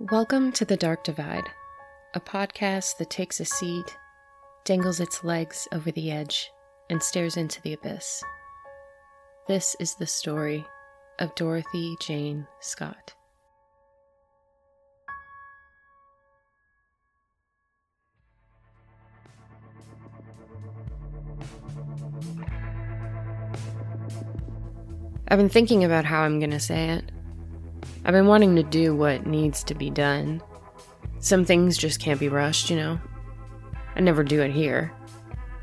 Welcome to The Dark Divide, a podcast that takes a seat, dangles its legs over the edge, and stares into the abyss. This is the story of Dorothy Jane Scott. I've been thinking about how I'm going to say it. I've been wanting to do what needs to be done. Some things just can't be rushed, you know? I never do it here.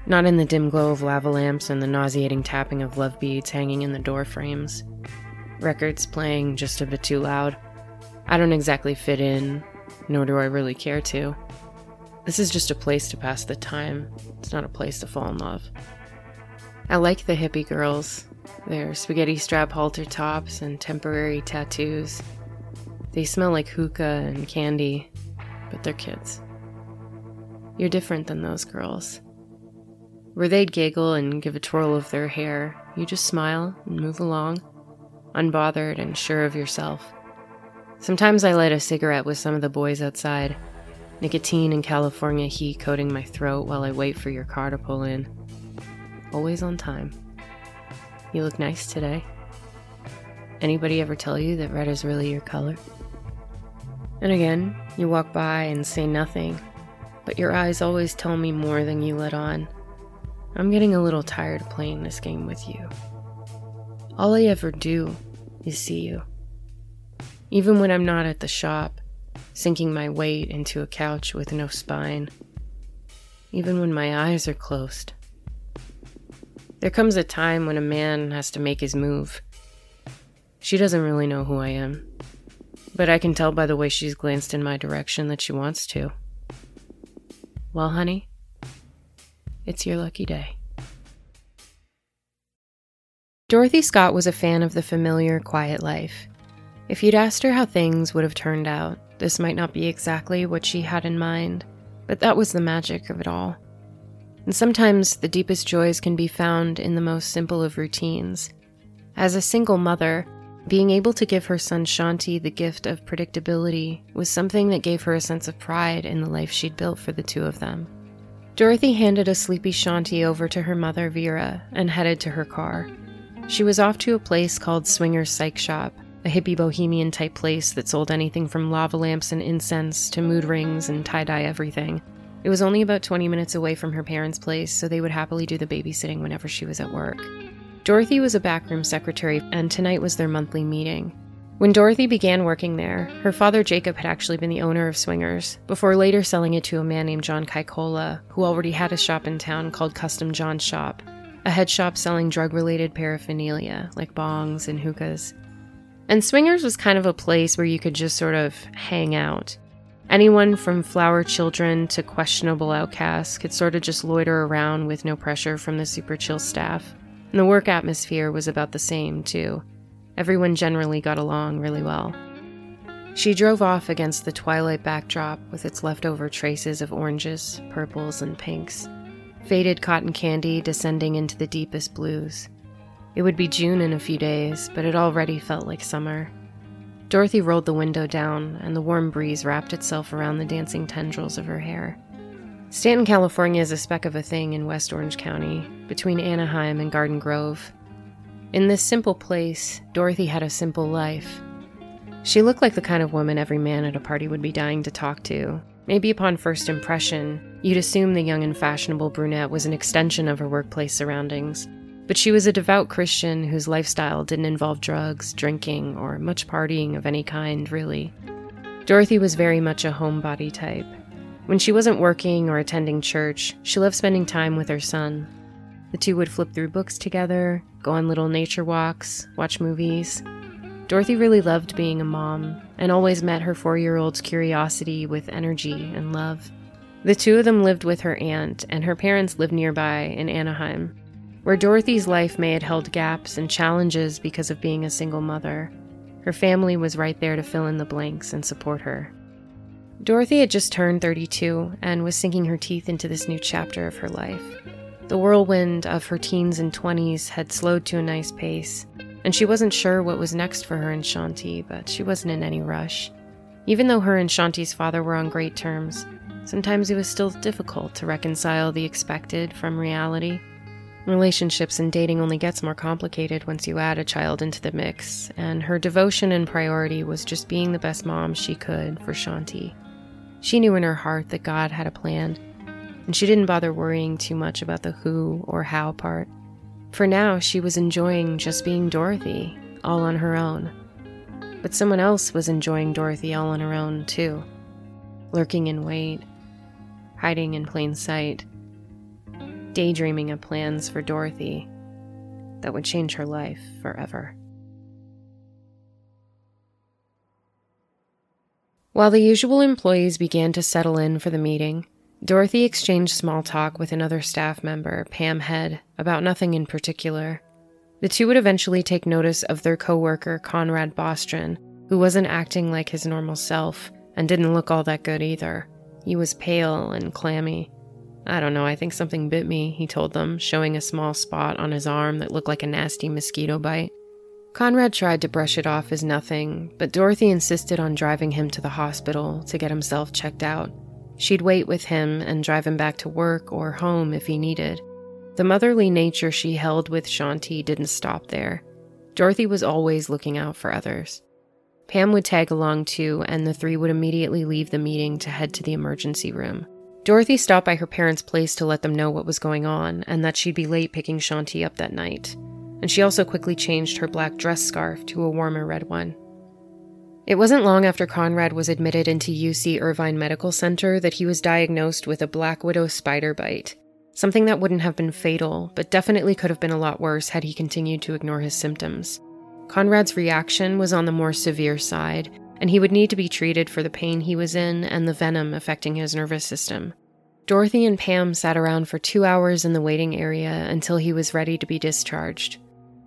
Not in the dim glow of lava lamps and the nauseating tapping of love beads hanging in the door frames. Records playing just a bit too loud. I don't exactly fit in, nor do I really care to. This is just a place to pass the time. It's not a place to fall in love. I like the hippie girls, their spaghetti strap halter tops and temporary tattoos. They smell like hookah and candy, but they're kids. You're different than those girls. Where they'd giggle and give a twirl of their hair, you just smile and move along, unbothered and sure of yourself. Sometimes I light a cigarette with some of the boys outside, nicotine and California heat coating my throat while I wait for your car to pull in. Always on time. You look nice today. Anybody ever tell you that red is really your color? And again, you walk by and say nothing, but your eyes always tell me more than you let on. I'm getting a little tired of playing this game with you. All I ever do is see you. Even when I'm not at the shop, sinking my weight into a couch with no spine. Even when my eyes are closed. There comes a time when a man has to make his move. She doesn't really know who I am but I can tell by the way she's glanced in my direction that she wants to. Well, honey, it's your lucky day. Dorothy Scott was a fan of the familiar, quiet life. If you'd asked her how things would have turned out, this might not be exactly what she had in mind, but that was the magic of it all. And sometimes the deepest joys can be found in the most simple of routines. As a single mother, being able to give her son Shanti the gift of predictability was something that gave her a sense of pride in the life she'd built for the two of them. Dorothy handed a sleepy Shanti over to her mother, Vera, and headed to her car. She was off to a place called Swinger's Psych Shop, a hippie bohemian type place that sold anything from lava lamps and incense to mood rings and tie dye everything. It was only about 20 minutes away from her parents' place, so they would happily do the babysitting whenever she was at work. Dorothy was a backroom secretary, and tonight was their monthly meeting. When Dorothy began working there, her father Jacob had actually been the owner of Swingers, before later selling it to a man named John Kaikola, who already had a shop in town called Custom John's Shop, a head shop selling drug related paraphernalia like bongs and hookahs. And Swingers was kind of a place where you could just sort of hang out. Anyone from flower children to questionable outcasts could sort of just loiter around with no pressure from the super chill staff. And the work atmosphere was about the same, too. Everyone generally got along really well. She drove off against the twilight backdrop with its leftover traces of oranges, purples, and pinks, faded cotton candy descending into the deepest blues. It would be June in a few days, but it already felt like summer. Dorothy rolled the window down, and the warm breeze wrapped itself around the dancing tendrils of her hair. Stanton, California is a speck of a thing in West Orange County, between Anaheim and Garden Grove. In this simple place, Dorothy had a simple life. She looked like the kind of woman every man at a party would be dying to talk to. Maybe upon first impression, you'd assume the young and fashionable brunette was an extension of her workplace surroundings. But she was a devout Christian whose lifestyle didn't involve drugs, drinking, or much partying of any kind, really. Dorothy was very much a homebody type. When she wasn't working or attending church, she loved spending time with her son. The two would flip through books together, go on little nature walks, watch movies. Dorothy really loved being a mom and always met her four year old's curiosity with energy and love. The two of them lived with her aunt, and her parents lived nearby in Anaheim, where Dorothy's life may have held gaps and challenges because of being a single mother. Her family was right there to fill in the blanks and support her. Dorothy had just turned 32 and was sinking her teeth into this new chapter of her life. The whirlwind of her teens and 20s had slowed to a nice pace, and she wasn't sure what was next for her and Shanti, but she wasn't in any rush. Even though her and Shanti's father were on great terms, sometimes it was still difficult to reconcile the expected from reality. Relationships and dating only gets more complicated once you add a child into the mix, and her devotion and priority was just being the best mom she could for Shanti. She knew in her heart that God had a plan, and she didn't bother worrying too much about the who or how part. For now, she was enjoying just being Dorothy, all on her own. But someone else was enjoying Dorothy all on her own, too, lurking in wait, hiding in plain sight, daydreaming of plans for Dorothy that would change her life forever. While the usual employees began to settle in for the meeting, Dorothy exchanged small talk with another staff member, Pam Head, about nothing in particular. The two would eventually take notice of their coworker, Conrad Bostron, who wasn't acting like his normal self and didn't look all that good either. He was pale and clammy. I don't know, I think something bit me, he told them, showing a small spot on his arm that looked like a nasty mosquito bite. Conrad tried to brush it off as nothing, but Dorothy insisted on driving him to the hospital to get himself checked out. She'd wait with him and drive him back to work or home if he needed. The motherly nature she held with Shanti didn't stop there. Dorothy was always looking out for others. Pam would tag along too, and the three would immediately leave the meeting to head to the emergency room. Dorothy stopped by her parents' place to let them know what was going on and that she'd be late picking Shanti up that night. And she also quickly changed her black dress scarf to a warmer red one. It wasn't long after Conrad was admitted into UC Irvine Medical Center that he was diagnosed with a black widow spider bite, something that wouldn't have been fatal, but definitely could have been a lot worse had he continued to ignore his symptoms. Conrad's reaction was on the more severe side, and he would need to be treated for the pain he was in and the venom affecting his nervous system. Dorothy and Pam sat around for two hours in the waiting area until he was ready to be discharged.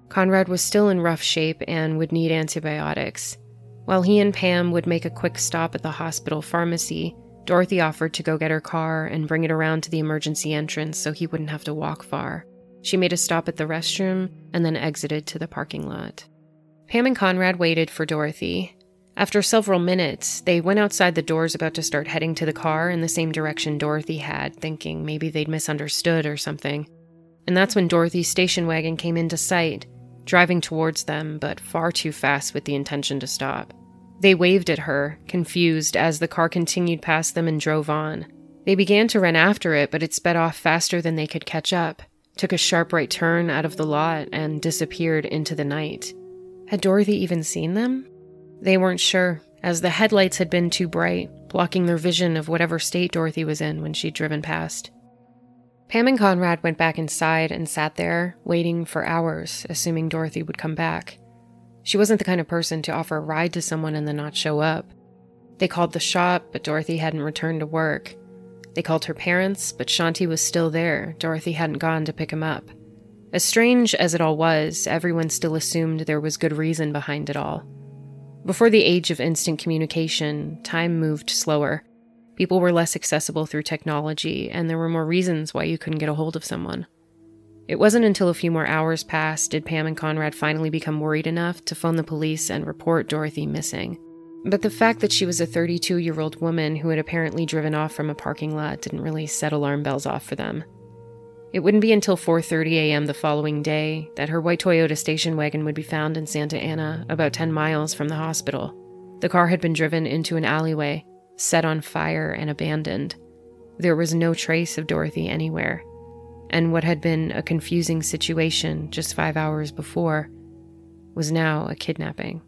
Conrad was still in rough shape and would need antibiotics. While he and Pam would make a quick stop at the hospital pharmacy, Dorothy offered to go get her car and bring it around to the emergency entrance so he wouldn't have to walk far. She made a stop at the restroom and then exited to the parking lot. Pam and Conrad waited for Dorothy. After several minutes, they went outside the doors about to start heading to the car in the same direction Dorothy had, thinking maybe they'd misunderstood or something. And that's when Dorothy's station wagon came into sight, driving towards them, but far too fast with the intention to stop. They waved at her, confused, as the car continued past them and drove on. They began to run after it, but it sped off faster than they could catch up, took a sharp right turn out of the lot, and disappeared into the night. Had Dorothy even seen them? They weren't sure, as the headlights had been too bright, blocking their vision of whatever state Dorothy was in when she'd driven past. Pam and Conrad went back inside and sat there, waiting for hours, assuming Dorothy would come back. She wasn't the kind of person to offer a ride to someone and then not show up. They called the shop, but Dorothy hadn't returned to work. They called her parents, but Shanti was still there. Dorothy hadn't gone to pick him up. As strange as it all was, everyone still assumed there was good reason behind it all. Before the age of instant communication, time moved slower. People were less accessible through technology, and there were more reasons why you couldn't get a hold of someone. It wasn't until a few more hours passed did Pam and Conrad finally become worried enough to phone the police and report Dorothy missing. But the fact that she was a 32 year old woman who had apparently driven off from a parking lot didn't really set alarm bells off for them. It wouldn't be until 4:30 a.m. the following day that her white Toyota station wagon would be found in Santa Ana, about 10 miles from the hospital. The car had been driven into an alleyway, set on fire, and abandoned. There was no trace of Dorothy anywhere. And what had been a confusing situation just five hours before was now a kidnapping.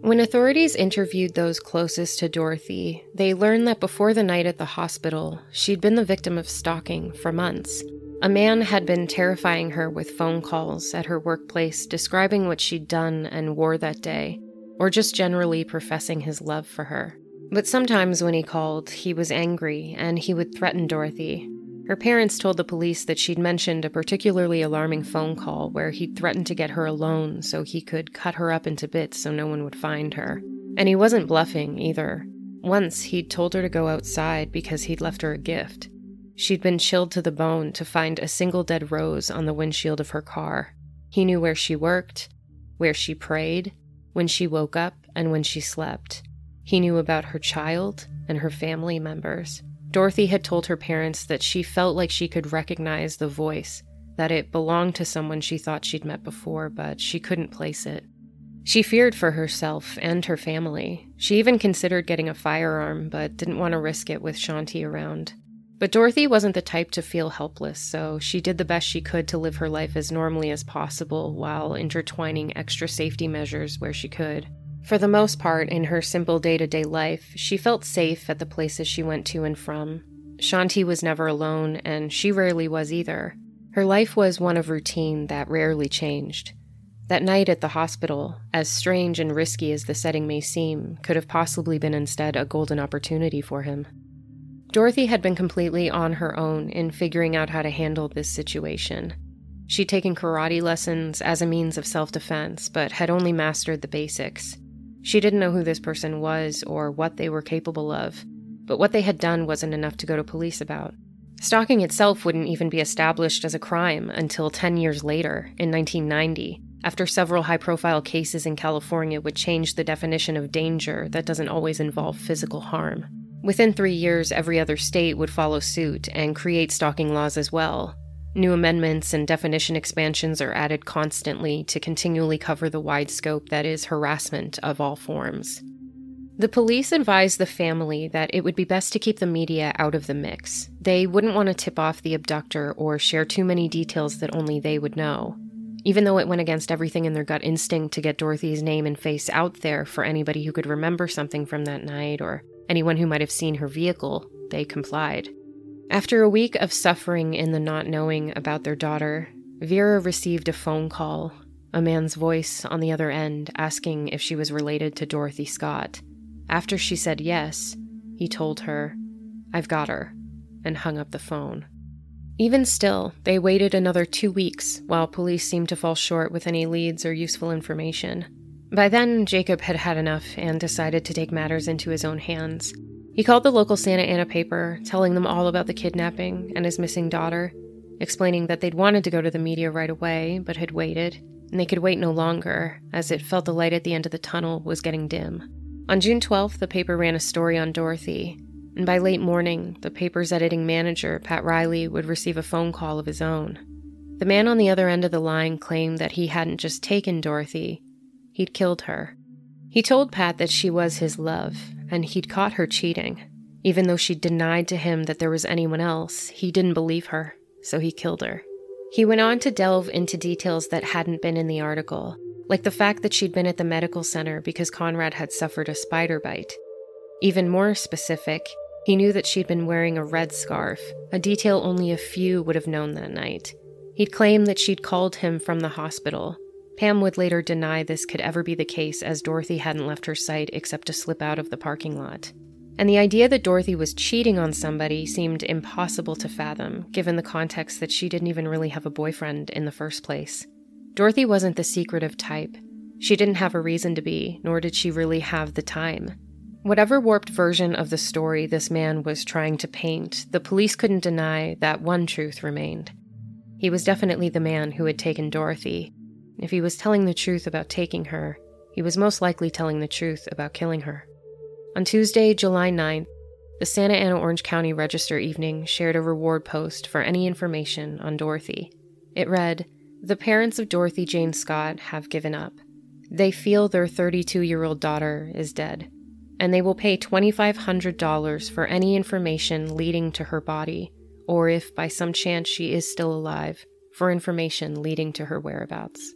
When authorities interviewed those closest to Dorothy, they learned that before the night at the hospital, she'd been the victim of stalking for months. A man had been terrifying her with phone calls at her workplace describing what she'd done and wore that day, or just generally professing his love for her. But sometimes when he called, he was angry and he would threaten Dorothy. Her parents told the police that she'd mentioned a particularly alarming phone call where he'd threatened to get her alone so he could cut her up into bits so no one would find her. And he wasn't bluffing either. Once, he'd told her to go outside because he'd left her a gift. She'd been chilled to the bone to find a single dead rose on the windshield of her car. He knew where she worked, where she prayed, when she woke up, and when she slept. He knew about her child and her family members. Dorothy had told her parents that she felt like she could recognize the voice, that it belonged to someone she thought she'd met before, but she couldn't place it. She feared for herself and her family. She even considered getting a firearm, but didn't want to risk it with Shanti around. But Dorothy wasn't the type to feel helpless, so she did the best she could to live her life as normally as possible while intertwining extra safety measures where she could. For the most part, in her simple day to day life, she felt safe at the places she went to and from. Shanti was never alone, and she rarely was either. Her life was one of routine that rarely changed. That night at the hospital, as strange and risky as the setting may seem, could have possibly been instead a golden opportunity for him. Dorothy had been completely on her own in figuring out how to handle this situation. She'd taken karate lessons as a means of self defense, but had only mastered the basics. She didn't know who this person was or what they were capable of, but what they had done wasn't enough to go to police about. Stalking itself wouldn't even be established as a crime until 10 years later, in 1990, after several high profile cases in California would change the definition of danger that doesn't always involve physical harm. Within three years, every other state would follow suit and create stalking laws as well. New amendments and definition expansions are added constantly to continually cover the wide scope that is harassment of all forms. The police advised the family that it would be best to keep the media out of the mix. They wouldn't want to tip off the abductor or share too many details that only they would know. Even though it went against everything in their gut instinct to get Dorothy's name and face out there for anybody who could remember something from that night or anyone who might have seen her vehicle, they complied. After a week of suffering in the not knowing about their daughter, Vera received a phone call, a man's voice on the other end asking if she was related to Dorothy Scott. After she said yes, he told her, I've got her, and hung up the phone. Even still, they waited another two weeks while police seemed to fall short with any leads or useful information. By then, Jacob had had enough and decided to take matters into his own hands. He called the local Santa Ana paper, telling them all about the kidnapping and his missing daughter, explaining that they'd wanted to go to the media right away, but had waited, and they could wait no longer, as it felt the light at the end of the tunnel was getting dim. On June 12th, the paper ran a story on Dorothy, and by late morning, the paper's editing manager, Pat Riley, would receive a phone call of his own. The man on the other end of the line claimed that he hadn't just taken Dorothy, He'd killed her. He told Pat that she was his love, and he'd caught her cheating. Even though she denied to him that there was anyone else, he didn't believe her, so he killed her. He went on to delve into details that hadn't been in the article, like the fact that she'd been at the medical center because Conrad had suffered a spider bite. Even more specific, he knew that she'd been wearing a red scarf, a detail only a few would have known that night. He'd claimed that she'd called him from the hospital, Pam would later deny this could ever be the case as Dorothy hadn't left her sight except to slip out of the parking lot. And the idea that Dorothy was cheating on somebody seemed impossible to fathom, given the context that she didn't even really have a boyfriend in the first place. Dorothy wasn't the secretive type. She didn't have a reason to be, nor did she really have the time. Whatever warped version of the story this man was trying to paint, the police couldn't deny that one truth remained. He was definitely the man who had taken Dorothy, if he was telling the truth about taking her, he was most likely telling the truth about killing her. On Tuesday, July 9th, the Santa Ana Orange County Register Evening shared a reward post for any information on Dorothy. It read The parents of Dorothy Jane Scott have given up. They feel their 32 year old daughter is dead, and they will pay $2,500 for any information leading to her body, or if by some chance she is still alive, for information leading to her whereabouts.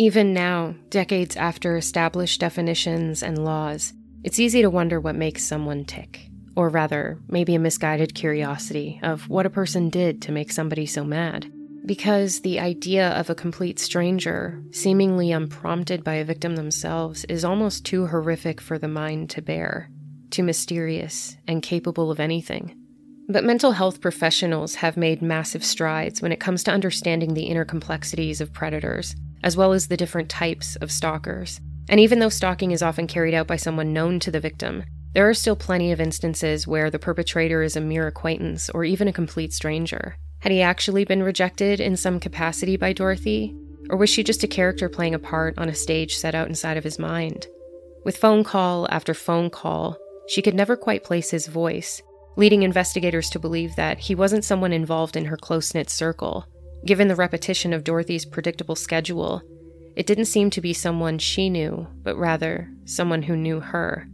Even now, decades after established definitions and laws, it's easy to wonder what makes someone tick. Or rather, maybe a misguided curiosity of what a person did to make somebody so mad. Because the idea of a complete stranger, seemingly unprompted by a victim themselves, is almost too horrific for the mind to bear, too mysterious and capable of anything. But mental health professionals have made massive strides when it comes to understanding the inner complexities of predators as well as the different types of stalkers. And even though stalking is often carried out by someone known to the victim, there are still plenty of instances where the perpetrator is a mere acquaintance or even a complete stranger. Had he actually been rejected in some capacity by Dorothy? Or was she just a character playing a part on a stage set out inside of his mind? With phone call after phone call, she could never quite place his voice, leading investigators to believe that he wasn't someone involved in her close knit circle. Given the repetition of Dorothy's predictable schedule, it didn't seem to be someone she knew, but rather someone who knew her,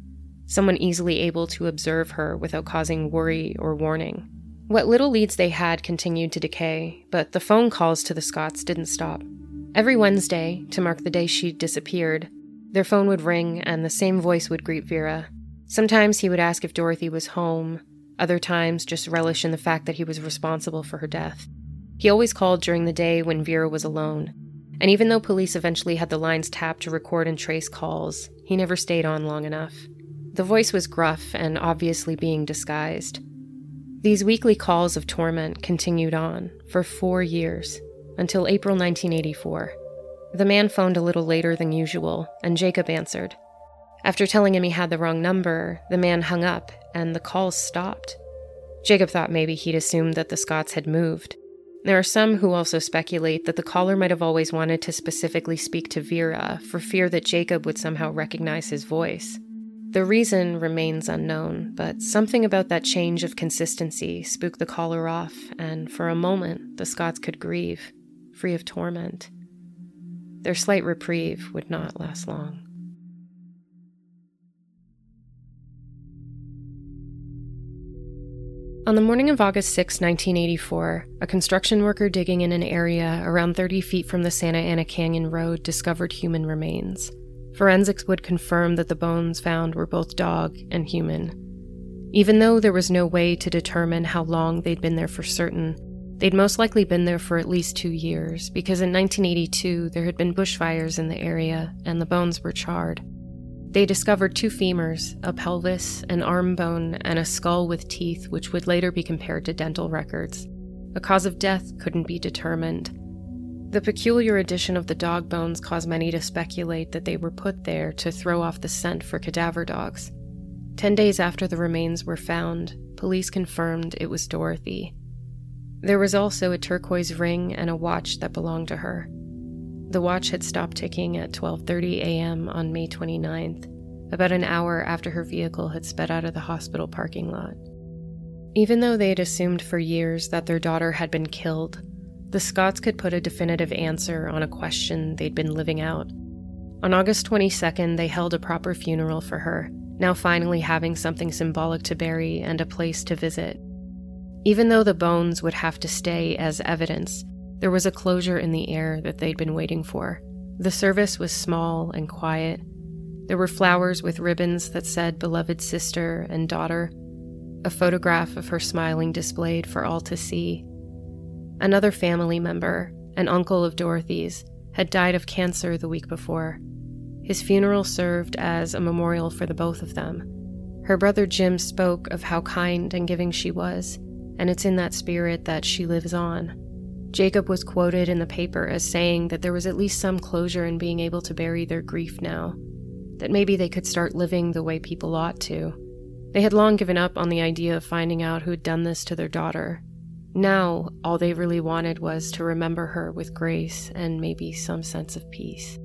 someone easily able to observe her without causing worry or warning. What little leads they had continued to decay, but the phone calls to the Scotts didn't stop. Every Wednesday, to mark the day she'd disappeared, their phone would ring and the same voice would greet Vera. Sometimes he would ask if Dorothy was home, other times just relish in the fact that he was responsible for her death. He always called during the day when Vera was alone, and even though police eventually had the lines tapped to record and trace calls, he never stayed on long enough. The voice was gruff and obviously being disguised. These weekly calls of torment continued on for four years, until April 1984. The man phoned a little later than usual, and Jacob answered. After telling him he had the wrong number, the man hung up and the calls stopped. Jacob thought maybe he'd assumed that the Scotts had moved. There are some who also speculate that the caller might have always wanted to specifically speak to Vera for fear that Jacob would somehow recognize his voice. The reason remains unknown, but something about that change of consistency spooked the caller off, and for a moment the Scotts could grieve, free of torment. Their slight reprieve would not last long. On the morning of August 6, 1984, a construction worker digging in an area around 30 feet from the Santa Ana Canyon Road discovered human remains. Forensics would confirm that the bones found were both dog and human. Even though there was no way to determine how long they'd been there for certain, they'd most likely been there for at least two years, because in 1982 there had been bushfires in the area and the bones were charred. They discovered two femurs, a pelvis, an arm bone, and a skull with teeth, which would later be compared to dental records. A cause of death couldn't be determined, the peculiar addition of the dog bones caused many to speculate that they were put there to throw off the scent for cadaver dogs. Ten days after the remains were found, police confirmed it was Dorothy. There was also a turquoise ring and a watch that belonged to her. The watch had stopped ticking at 12:30 a.m. on May 29th, about an hour after her vehicle had sped out of the hospital parking lot. Even though they had assumed for years that their daughter had been killed, the Scotts could put a definitive answer on a question they'd been living out. On August 22nd, they held a proper funeral for her, now finally having something symbolic to bury and a place to visit. Even though the bones would have to stay as evidence, there was a closure in the air that they'd been waiting for. The service was small and quiet. There were flowers with ribbons that said beloved sister and daughter, a photograph of her smiling displayed for all to see, Another family member, an uncle of Dorothy's, had died of cancer the week before. His funeral served as a memorial for the both of them. Her brother Jim spoke of how kind and giving she was, and it's in that spirit that she lives on. Jacob was quoted in the paper as saying that there was at least some closure in being able to bury their grief now, that maybe they could start living the way people ought to. They had long given up on the idea of finding out who had done this to their daughter, now, all they really wanted was to remember her with grace and maybe some sense of peace.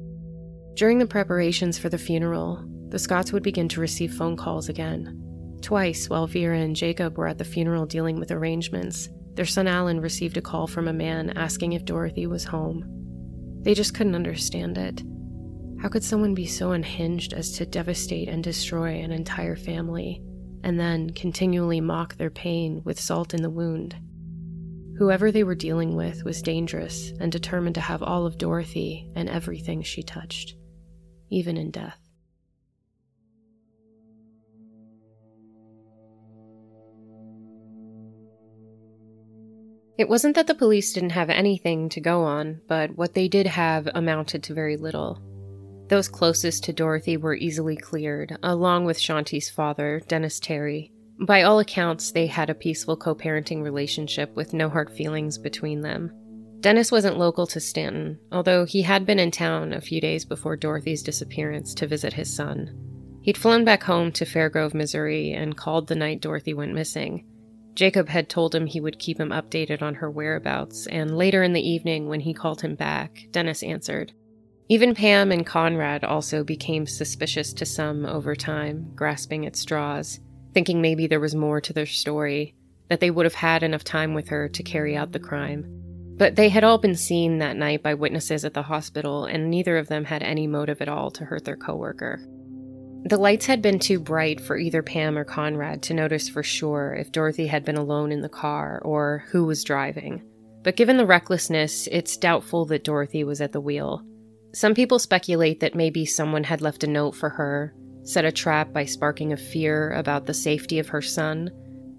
During the preparations for the funeral, the Scotts would begin to receive phone calls again. Twice, while Vera and Jacob were at the funeral dealing with arrangements, their son Alan received a call from a man asking if Dorothy was home. They just couldn't understand it. How could someone be so unhinged as to devastate and destroy an entire family, and then continually mock their pain with salt in the wound? Whoever they were dealing with was dangerous and determined to have all of Dorothy and everything she touched, even in death. It wasn't that the police didn't have anything to go on, but what they did have amounted to very little. Those closest to Dorothy were easily cleared, along with Shanti's father, Dennis Terry, by all accounts, they had a peaceful co parenting relationship with no hard feelings between them. Dennis wasn't local to Stanton, although he had been in town a few days before Dorothy's disappearance to visit his son. He'd flown back home to Fair Grove, Missouri, and called the night Dorothy went missing. Jacob had told him he would keep him updated on her whereabouts, and later in the evening, when he called him back, Dennis answered. Even Pam and Conrad also became suspicious to some over time, grasping at straws, thinking maybe there was more to their story, that they would have had enough time with her to carry out the crime. But they had all been seen that night by witnesses at the hospital, and neither of them had any motive at all to hurt their coworker. The lights had been too bright for either Pam or Conrad to notice for sure if Dorothy had been alone in the car or who was driving. But given the recklessness, it's doubtful that Dorothy was at the wheel. Some people speculate that maybe someone had left a note for her, set a trap by sparking a fear about the safety of her son,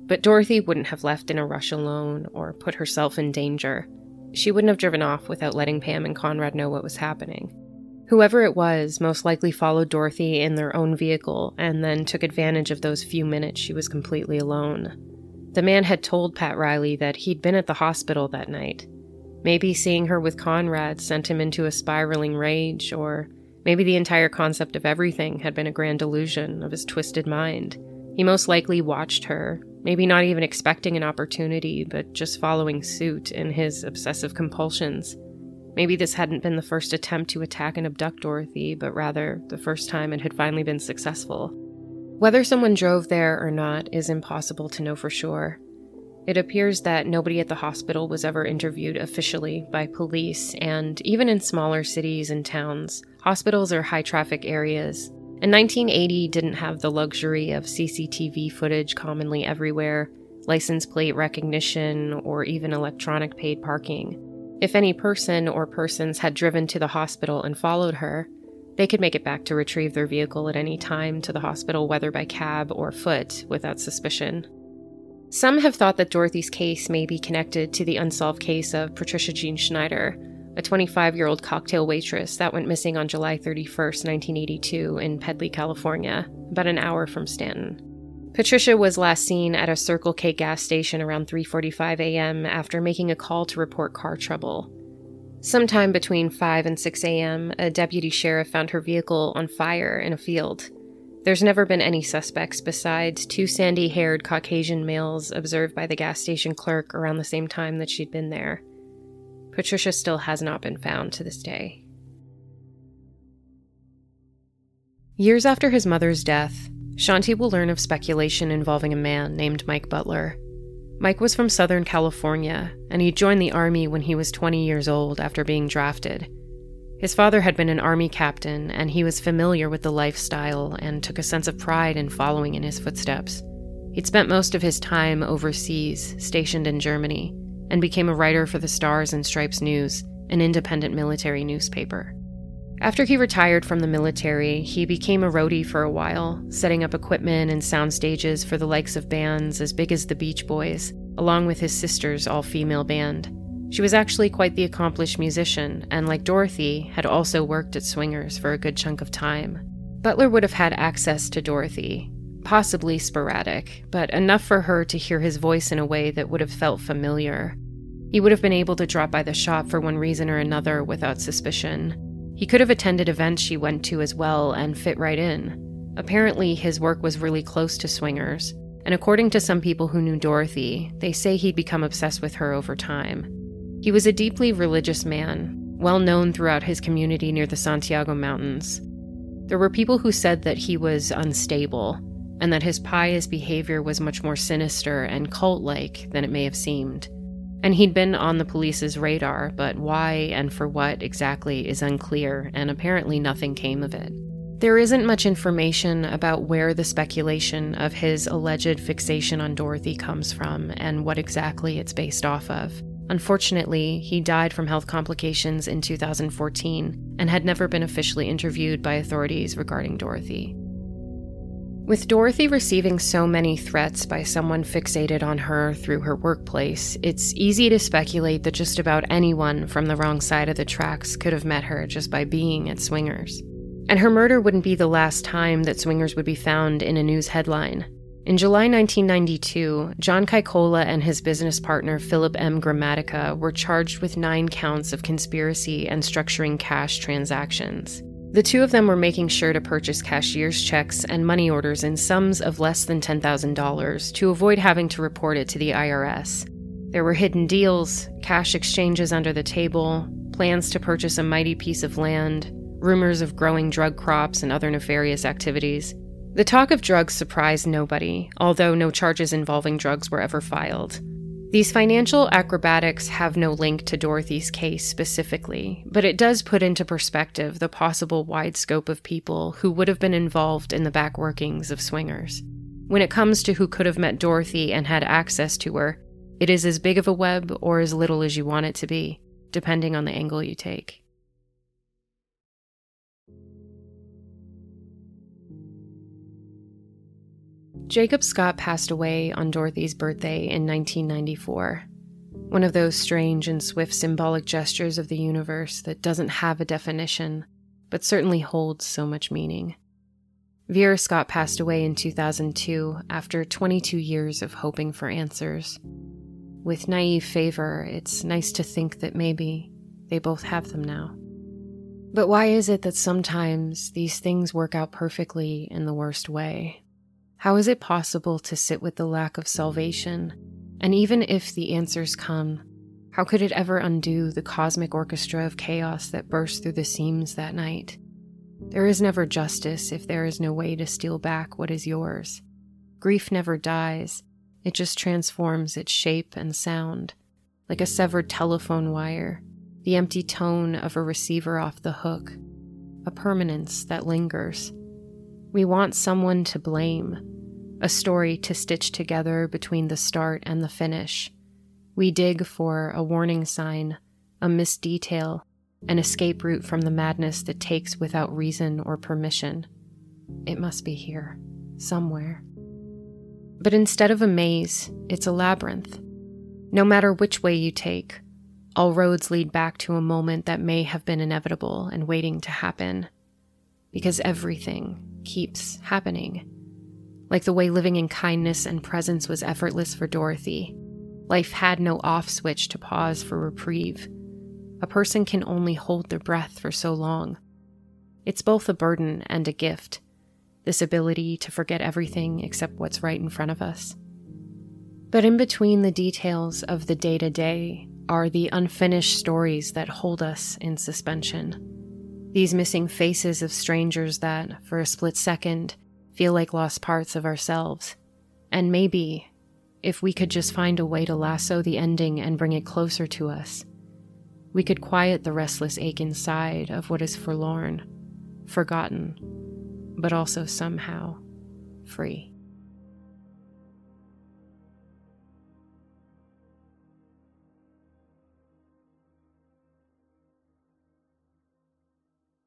but Dorothy wouldn't have left in a rush alone or put herself in danger. She wouldn't have driven off without letting Pam and Conrad know what was happening. Whoever it was most likely followed Dorothy in their own vehicle and then took advantage of those few minutes she was completely alone. The man had told Pat Riley that he'd been at the hospital that night. Maybe seeing her with Conrad sent him into a spiraling rage, or maybe the entire concept of everything had been a grand delusion of his twisted mind. He most likely watched her, maybe not even expecting an opportunity, but just following suit in his obsessive compulsions. Maybe this hadn't been the first attempt to attack and abduct Dorothy, but rather the first time it had finally been successful. Whether someone drove there or not is impossible to know for sure. It appears that nobody at the hospital was ever interviewed officially by police, and even in smaller cities and towns, hospitals are high traffic areas. And 1980 didn't have the luxury of CCTV footage commonly everywhere, license plate recognition, or even electronic paid parking. If any person or persons had driven to the hospital and followed her, they could make it back to retrieve their vehicle at any time to the hospital, whether by cab or foot, without suspicion. Some have thought that Dorothy's case may be connected to the unsolved case of Patricia Jean Schneider, a 25 year old cocktail waitress that went missing on July 31, 1982, in Pedley, California, about an hour from Stanton. Patricia was last seen at a Circle K gas station around 3:45 a.m. after making a call to report car trouble. Sometime between 5 and 6 a.m., a deputy sheriff found her vehicle on fire in a field. There's never been any suspects besides two sandy haired Caucasian males observed by the gas station clerk around the same time that she'd been there. Patricia still has not been found to this day. Years after his mother's death, Shanti will learn of speculation involving a man named Mike Butler. Mike was from Southern California, and he joined the Army when he was 20 years old after being drafted. His father had been an Army captain, and he was familiar with the lifestyle and took a sense of pride in following in his footsteps. He'd spent most of his time overseas, stationed in Germany, and became a writer for the Stars and Stripes News, an independent military newspaper. After he retired from the military, he became a roadie for a while, setting up equipment and sound stages for the likes of bands as big as the Beach Boys, along with his sister's all female band. She was actually quite the accomplished musician, and like Dorothy, had also worked at Swingers for a good chunk of time. Butler would have had access to Dorothy, possibly sporadic, but enough for her to hear his voice in a way that would have felt familiar. He would have been able to drop by the shop for one reason or another without suspicion. He could have attended events she went to as well and fit right in. Apparently, his work was really close to swingers, and according to some people who knew Dorothy, they say he'd become obsessed with her over time. He was a deeply religious man, well known throughout his community near the Santiago Mountains. There were people who said that he was unstable, and that his pious behavior was much more sinister and cult like than it may have seemed. And he'd been on the police's radar, but why and for what exactly is unclear, and apparently nothing came of it. There isn't much information about where the speculation of his alleged fixation on Dorothy comes from and what exactly it's based off of. Unfortunately, he died from health complications in 2014 and had never been officially interviewed by authorities regarding Dorothy. With Dorothy receiving so many threats by someone fixated on her through her workplace, it's easy to speculate that just about anyone from the wrong side of the tracks could have met her just by being at Swingers. And her murder wouldn't be the last time that Swingers would be found in a news headline. In July 1992, John Kikola and his business partner Philip M. Gramatica were charged with nine counts of conspiracy and structuring cash transactions. The two of them were making sure to purchase cashier's checks and money orders in sums of less than $10,000 to avoid having to report it to the IRS. There were hidden deals, cash exchanges under the table, plans to purchase a mighty piece of land, rumors of growing drug crops, and other nefarious activities. The talk of drugs surprised nobody, although no charges involving drugs were ever filed. These financial acrobatics have no link to Dorothy's case specifically, but it does put into perspective the possible wide scope of people who would have been involved in the back workings of swingers. When it comes to who could have met Dorothy and had access to her, it is as big of a web or as little as you want it to be, depending on the angle you take. Jacob Scott passed away on Dorothy's birthday in 1994. One of those strange and swift symbolic gestures of the universe that doesn't have a definition, but certainly holds so much meaning. Vera Scott passed away in 2002 after 22 years of hoping for answers. With naive favor, it's nice to think that maybe they both have them now. But why is it that sometimes these things work out perfectly in the worst way? How is it possible to sit with the lack of salvation? And even if the answers come, how could it ever undo the cosmic orchestra of chaos that burst through the seams that night? There is never justice if there is no way to steal back what is yours. Grief never dies, it just transforms its shape and sound, like a severed telephone wire, the empty tone of a receiver off the hook, a permanence that lingers. We want someone to blame, a story to stitch together between the start and the finish. We dig for a warning sign, a missed detail, an escape route from the madness that takes without reason or permission. It must be here, somewhere. But instead of a maze, it's a labyrinth. No matter which way you take, all roads lead back to a moment that may have been inevitable and waiting to happen because everything keeps happening. Like the way living in kindness and presence was effortless for Dorothy, life had no off switch to pause for reprieve. A person can only hold their breath for so long. It's both a burden and a gift, this ability to forget everything except what's right in front of us. But in between the details of the day to day are the unfinished stories that hold us in suspension. These missing faces of strangers that, for a split second, feel like lost parts of ourselves. And maybe, if we could just find a way to lasso the ending and bring it closer to us, we could quiet the restless ache inside of what is forlorn, forgotten, but also somehow free.